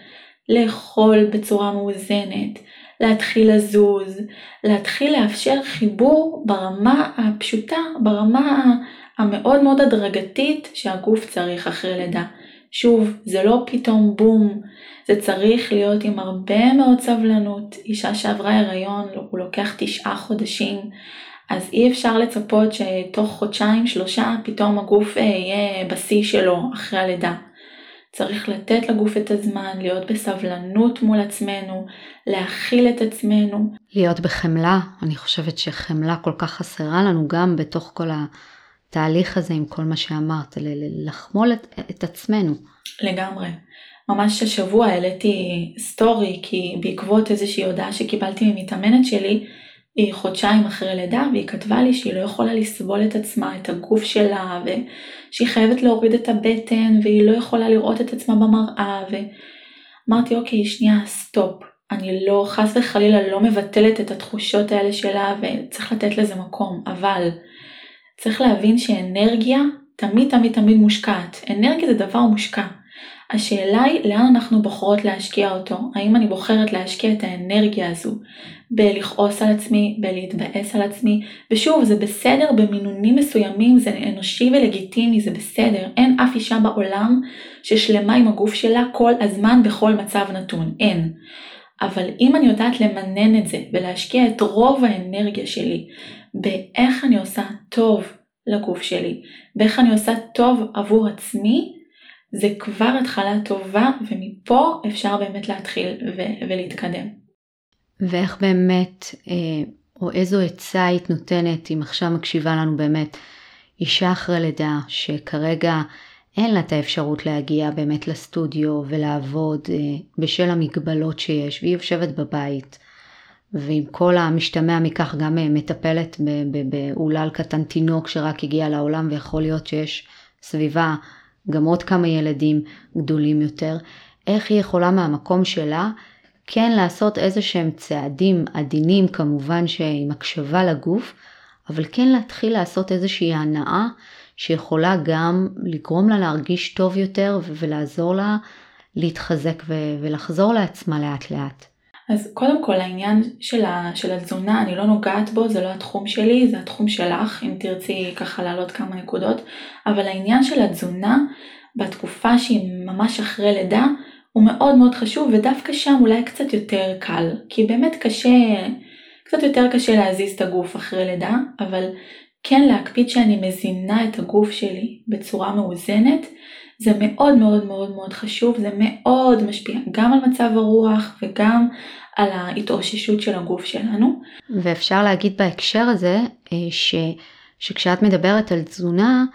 לאכול בצורה מאוזנת, להתחיל לזוז, להתחיל לאפשר חיבור ברמה הפשוטה, ברמה המאוד מאוד הדרגתית שהגוף צריך אחרי לידה. שוב, זה לא פתאום בום, זה צריך להיות עם הרבה מאוד סבלנות. אישה שעברה הריון, הוא לוקח תשעה חודשים, אז אי אפשר לצפות שתוך חודשיים שלושה פתאום הגוף אה, יהיה בשיא שלו אחרי הלידה. צריך לתת לגוף את הזמן, להיות בסבלנות מול עצמנו, להכיל את עצמנו. להיות בחמלה, אני חושבת שחמלה כל כך חסרה לנו גם בתוך כל התהליך הזה עם כל מה שאמרת, לחמול את, את עצמנו. לגמרי. ממש השבוע העליתי סטורי כי בעקבות איזושהי הודעה שקיבלתי ממתאמנת שלי, היא חודשיים אחרי לידה והיא כתבה לי שהיא לא יכולה לסבול את עצמה, את הגוף שלה, ושהיא חייבת להוריד את הבטן והיא לא יכולה לראות את עצמה במראה, ואמרתי אוקיי שנייה סטופ, אני לא חס וחלילה לא מבטלת את התחושות האלה שלה וצריך לתת לזה מקום, אבל צריך להבין שאנרגיה תמיד תמיד תמיד מושקעת, אנרגיה זה דבר מושקע. השאלה היא לאן אנחנו בוחרות להשקיע אותו, האם אני בוחרת להשקיע את האנרגיה הזו בלכעוס על עצמי, בלהתבאס על עצמי, ושוב זה בסדר במינונים מסוימים, זה אנושי ולגיטימי, זה בסדר, אין אף אישה בעולם ששלמה עם הגוף שלה כל הזמן בכל מצב נתון, אין. אבל אם אני יודעת למנן את זה ולהשקיע את רוב האנרגיה שלי באיך אני עושה טוב לגוף שלי, באיך אני עושה טוב עבור עצמי, זה כבר התחלה טובה ומפה אפשר באמת להתחיל ו- ולהתקדם. ואיך באמת, אה, או איזו עצה היית נותנת אם עכשיו מקשיבה לנו באמת אישה אחרי לידה שכרגע אין לה את האפשרות להגיע באמת לסטודיו ולעבוד אה, בשל המגבלות שיש והיא יושבת בבית ועם כל המשתמע מכך גם אה, מטפלת באולל קטן תינוק שרק הגיע לעולם ויכול להיות שיש סביבה גם עוד כמה ילדים גדולים יותר, איך היא יכולה מהמקום שלה כן לעשות איזה שהם צעדים עדינים כמובן שעם הקשבה לגוף, אבל כן להתחיל לעשות איזושהי הנאה שיכולה גם לגרום לה להרגיש טוב יותר ולעזור לה להתחזק ולחזור לעצמה לאט לאט. אז קודם כל העניין של, ה, של התזונה, אני לא נוגעת בו, זה לא התחום שלי, זה התחום שלך, אם תרצי ככה להעלות כמה נקודות, אבל העניין של התזונה בתקופה שהיא ממש אחרי לידה, הוא מאוד מאוד חשוב ודווקא שם אולי קצת יותר קל, כי באמת קשה, קצת יותר קשה להזיז את הגוף אחרי לידה, אבל כן להקפיד שאני מזינה את הגוף שלי בצורה מאוזנת, זה מאוד מאוד מאוד מאוד חשוב, זה מאוד משפיע גם על מצב הרוח וגם על ההתאוששות של הגוף שלנו. ואפשר להגיד בהקשר הזה אה, ש, שכשאת מדברת על תזונה,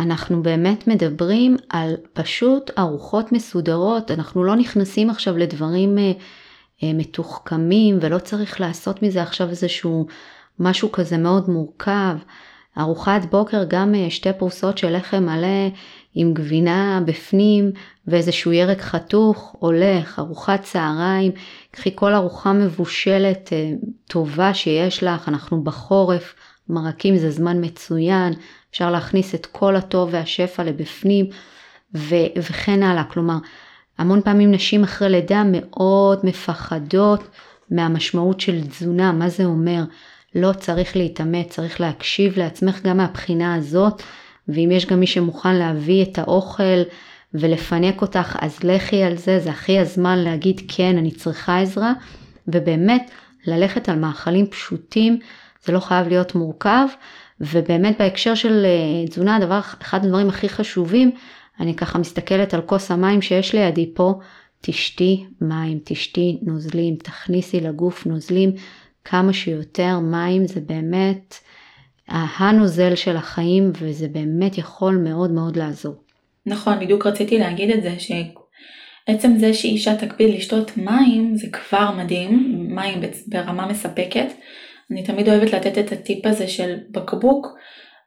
אנחנו באמת מדברים על פשוט ארוחות מסודרות, אנחנו לא נכנסים עכשיו לדברים אה, אה, מתוחכמים ולא צריך לעשות מזה עכשיו איזשהו משהו כזה מאוד מורכב. ארוחת בוקר גם שתי פרוסות של לחם מלא עם גבינה בפנים ואיזשהו ירק חתוך הולך, ארוחת צהריים, קחי כל ארוחה מבושלת טובה שיש לך, אנחנו בחורף, מרקים זה זמן מצוין, אפשר להכניס את כל הטוב והשפע לבפנים ו- וכן הלאה. כלומר, המון פעמים נשים אחרי לידה מאוד מפחדות מהמשמעות של תזונה, מה זה אומר? לא צריך להתאמץ, צריך להקשיב לעצמך גם מהבחינה הזאת, ואם יש גם מי שמוכן להביא את האוכל ולפנק אותך, אז לכי על זה, זה הכי הזמן להגיד כן, אני צריכה עזרה, ובאמת ללכת על מאכלים פשוטים, זה לא חייב להיות מורכב, ובאמת בהקשר של אה, תזונה, הדבר, אחד הדברים הכי חשובים, אני ככה מסתכלת על כוס המים שיש לידי פה, תשתי מים, תשתי נוזלים, תכניסי לגוף נוזלים כמה שיותר מים, זה באמת הנוזל של החיים וזה באמת יכול מאוד מאוד לעזור. נכון, בדיוק רציתי להגיד את זה, שעצם זה שאישה תקפיד לשתות מים זה כבר מדהים, מים ברמה מספקת. אני תמיד אוהבת לתת את הטיפ הזה של בקבוק,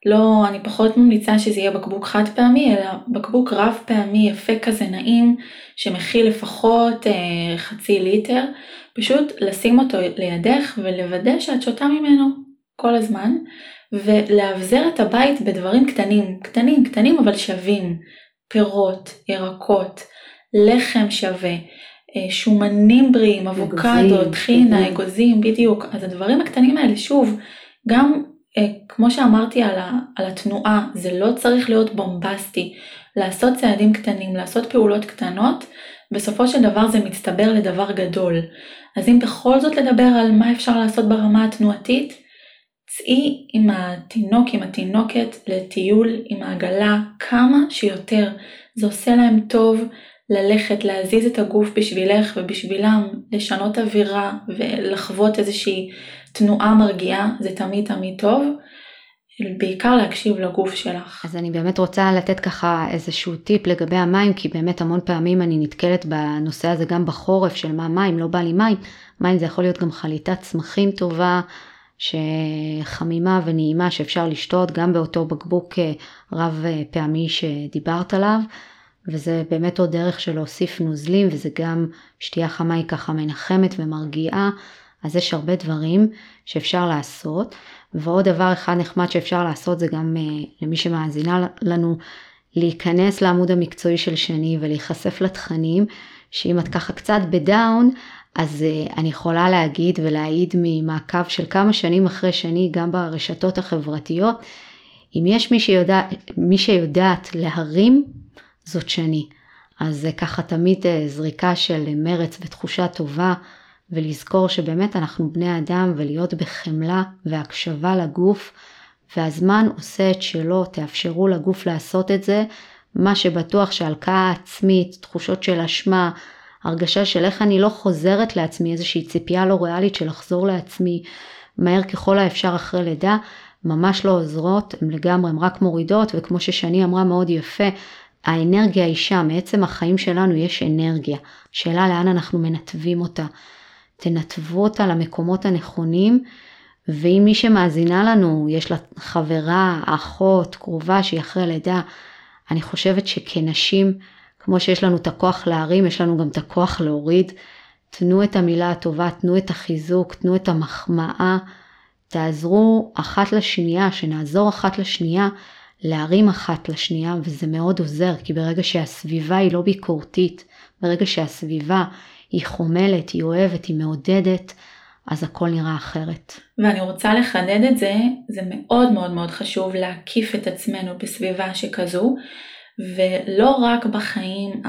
לא, אני פחות ממליצה שזה יהיה בקבוק חד פעמי, אלא בקבוק רב פעמי יפה כזה נעים, שמכיל לפחות אה, חצי ליטר, פשוט לשים אותו לידך ולוודא שאת שותה ממנו. כל הזמן, ולאבזר את הבית בדברים קטנים, קטנים, קטנים אבל שווים, פירות, ירקות, לחם שווה, אה, שומנים בריאים, אבוקדו, טחינה, אגוזים, בדיוק. אז הדברים הקטנים האלה, שוב, גם אה, כמו שאמרתי על, ה, על התנועה, זה לא צריך להיות בומבסטי. לעשות צעדים קטנים, לעשות פעולות קטנות, בסופו של דבר זה מצטבר לדבר גדול. אז אם בכל זאת לדבר על מה אפשר לעשות ברמה התנועתית, צאי עם התינוק, עם התינוקת, לטיול עם העגלה כמה שיותר. זה עושה להם טוב ללכת, להזיז את הגוף בשבילך ובשבילם, לשנות אווירה ולחוות איזושהי תנועה מרגיעה, זה תמיד תמיד טוב. בעיקר להקשיב לגוף שלך. אז אני באמת רוצה לתת ככה איזשהו טיפ לגבי המים, כי באמת המון פעמים אני נתקלת בנושא הזה גם בחורף של מה מים, לא בא לי מים. מים זה יכול להיות גם חליטת צמחים טובה, שחמימה ונעימה שאפשר לשתות גם באותו בקבוק אה, רב אה, פעמי שדיברת עליו. וזה באמת עוד דרך של להוסיף נוזלים, וזה גם שתייה חמה היא ככה מנחמת ומרגיעה, אז יש הרבה דברים שאפשר לעשות. ועוד דבר אחד נחמד שאפשר לעשות זה גם uh, למי שמאזינה לנו, להיכנס לעמוד המקצועי של שני ולהיחשף לתכנים, שאם את ככה קצת בדאון, אז uh, אני יכולה להגיד ולהעיד ממעקב של כמה שנים אחרי שני, גם ברשתות החברתיות, אם יש מי, שיודע, מי שיודעת להרים, זאת שני. אז זה ככה תמיד uh, זריקה של מרץ ותחושה טובה. ולזכור שבאמת אנחנו בני אדם ולהיות בחמלה והקשבה לגוף והזמן עושה את שלו, תאפשרו לגוף לעשות את זה, מה שבטוח שהלקאה עצמית, תחושות של אשמה, הרגשה של איך אני לא חוזרת לעצמי, איזושהי ציפייה לא ריאלית של לחזור לעצמי מהר ככל האפשר אחרי לידה, ממש לא עוזרות, הן לגמרי, הן רק מורידות, וכמו ששני אמרה מאוד יפה, האנרגיה היא שם, מעצם החיים שלנו יש אנרגיה, שאלה לאן אנחנו מנתבים אותה. תנתבו אותה למקומות הנכונים, ואם מי שמאזינה לנו, יש לה חברה, אחות, קרובה שהיא אחרי לידה, אני חושבת שכנשים, כמו שיש לנו את הכוח להרים, יש לנו גם את הכוח להוריד. תנו את המילה הטובה, תנו את החיזוק, תנו את המחמאה, תעזרו אחת לשנייה, שנעזור אחת לשנייה להרים אחת לשנייה, וזה מאוד עוזר, כי ברגע שהסביבה היא לא ביקורתית, ברגע שהסביבה היא חומלת, היא אוהבת, היא מעודדת, אז הכל נראה אחרת. ואני רוצה לחדד את זה, זה מאוד מאוד מאוד חשוב להקיף את עצמנו בסביבה שכזו, ולא רק בחיים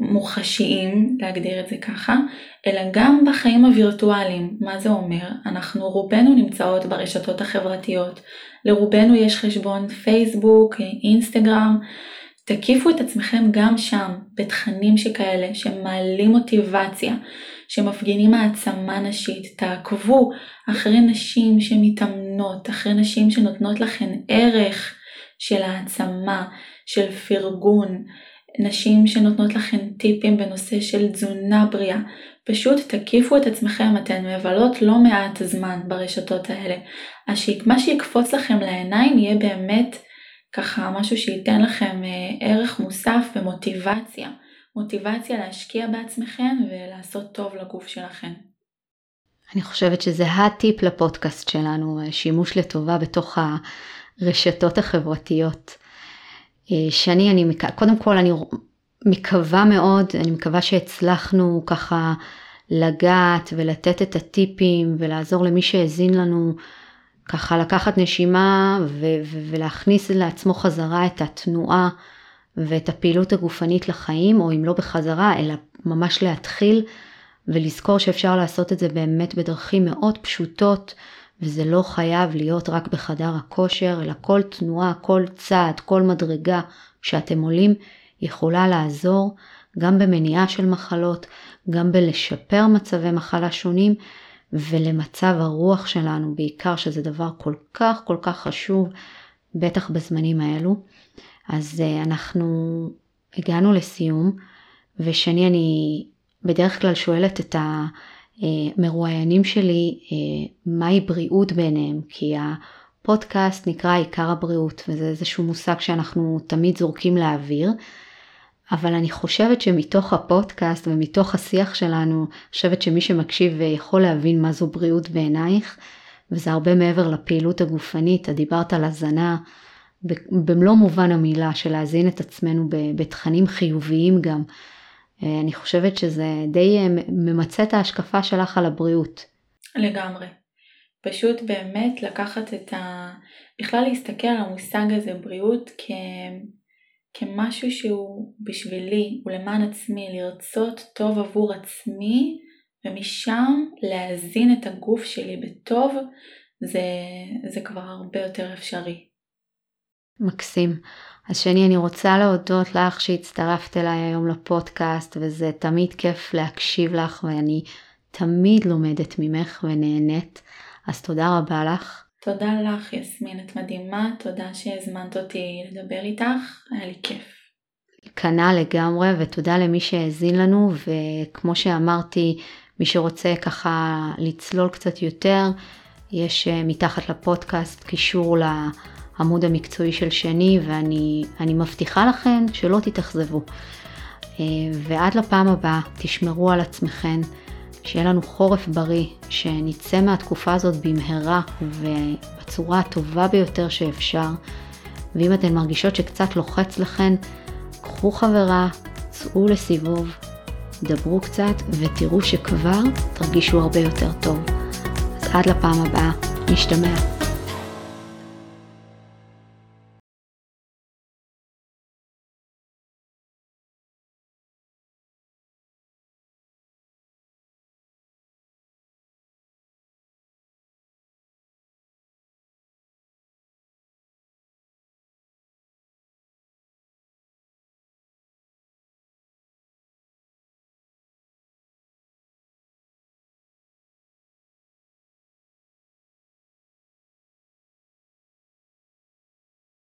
המוחשיים, להגדיר את זה ככה, אלא גם בחיים הווירטואליים. מה זה אומר? אנחנו רובנו נמצאות ברשתות החברתיות, לרובנו יש חשבון פייסבוק, אינסטגרם, תקיפו את עצמכם גם שם, בתכנים שכאלה, שמעלים מוטיבציה, שמפגינים העצמה נשית. תעקבו אחרי נשים שמתאמנות, אחרי נשים שנותנות לכן ערך של העצמה, של פרגון, נשים שנותנות לכן טיפים בנושא של תזונה בריאה. פשוט תקיפו את עצמכם, אתן מבלות לא מעט זמן ברשתות האלה. אז מה שיקפוץ לכם לעיניים יהיה באמת ככה משהו שייתן לכם אה, ערך מוסף ומוטיבציה. מוטיבציה להשקיע בעצמכם ולעשות טוב לגוף שלכם. אני חושבת שזה הטיפ לפודקאסט שלנו, אה, שימוש לטובה בתוך הרשתות החברתיות. אה, שני, אני, קודם כל אני מקווה מאוד, אני מקווה שהצלחנו ככה לגעת ולתת את הטיפים ולעזור למי שהאזין לנו ככה לקחת נשימה ו- ו- ולהכניס לעצמו חזרה את התנועה ואת הפעילות הגופנית לחיים, או אם לא בחזרה, אלא ממש להתחיל ולזכור שאפשר לעשות את זה באמת בדרכים מאוד פשוטות, וזה לא חייב להיות רק בחדר הכושר, אלא כל תנועה, כל צעד, כל מדרגה שאתם עולים יכולה לעזור גם במניעה של מחלות, גם בלשפר מצבי מחלה שונים, ולמצב הרוח שלנו בעיקר, שזה דבר כל כך כל כך חשוב, בטח בזמנים האלו. אז אה, אנחנו הגענו לסיום, ושני אני בדרך כלל שואלת את המרואיינים שלי אה, מהי בריאות ביניהם, כי הפודקאסט נקרא עיקר הבריאות, וזה איזשהו מושג שאנחנו תמיד זורקים לאוויר. אבל אני חושבת שמתוך הפודקאסט ומתוך השיח שלנו, אני חושבת שמי שמקשיב יכול להבין מה זו בריאות בעינייך, וזה הרבה מעבר לפעילות הגופנית, אתה דיברת על הזנה במלוא מובן המילה של להזין את עצמנו בתכנים חיוביים גם. אה, אני חושבת שזה די אה, ממצה את ההשקפה שלך על הבריאות. לגמרי. פשוט באמת לקחת את ה... בכלל להסתכל על המושג הזה בריאות כ... כמשהו שהוא בשבילי, הוא למען עצמי, לרצות טוב עבור עצמי ומשם להזין את הגוף שלי בטוב, זה, זה כבר הרבה יותר אפשרי. מקסים. אז שני, אני רוצה להודות לך שהצטרפת אליי היום לפודקאסט, וזה תמיד כיף להקשיב לך, ואני תמיד לומדת ממך ונהנית, אז תודה רבה לך. תודה לך, יסמין, את מדהימה, תודה שהזמנת אותי לדבר איתך, היה לי כיף. כנ"ל לגמרי, ותודה למי שהאזין לנו, וכמו שאמרתי, מי שרוצה ככה לצלול קצת יותר, יש אה, מתחת לפודקאסט קישור לעמוד המקצועי של שני, ואני מבטיחה לכם שלא תתאכזבו. אה, ועד לפעם הבאה, תשמרו על עצמכם, שיהיה לנו חורף בריא, שנצא מהתקופה הזאת במהרה ובצורה הטובה ביותר שאפשר. ואם אתן מרגישות שקצת לוחץ לכן, קחו חברה, צאו לסיבוב, דברו קצת ותראו שכבר תרגישו הרבה יותר טוב. אז עד לפעם הבאה, נשתמע.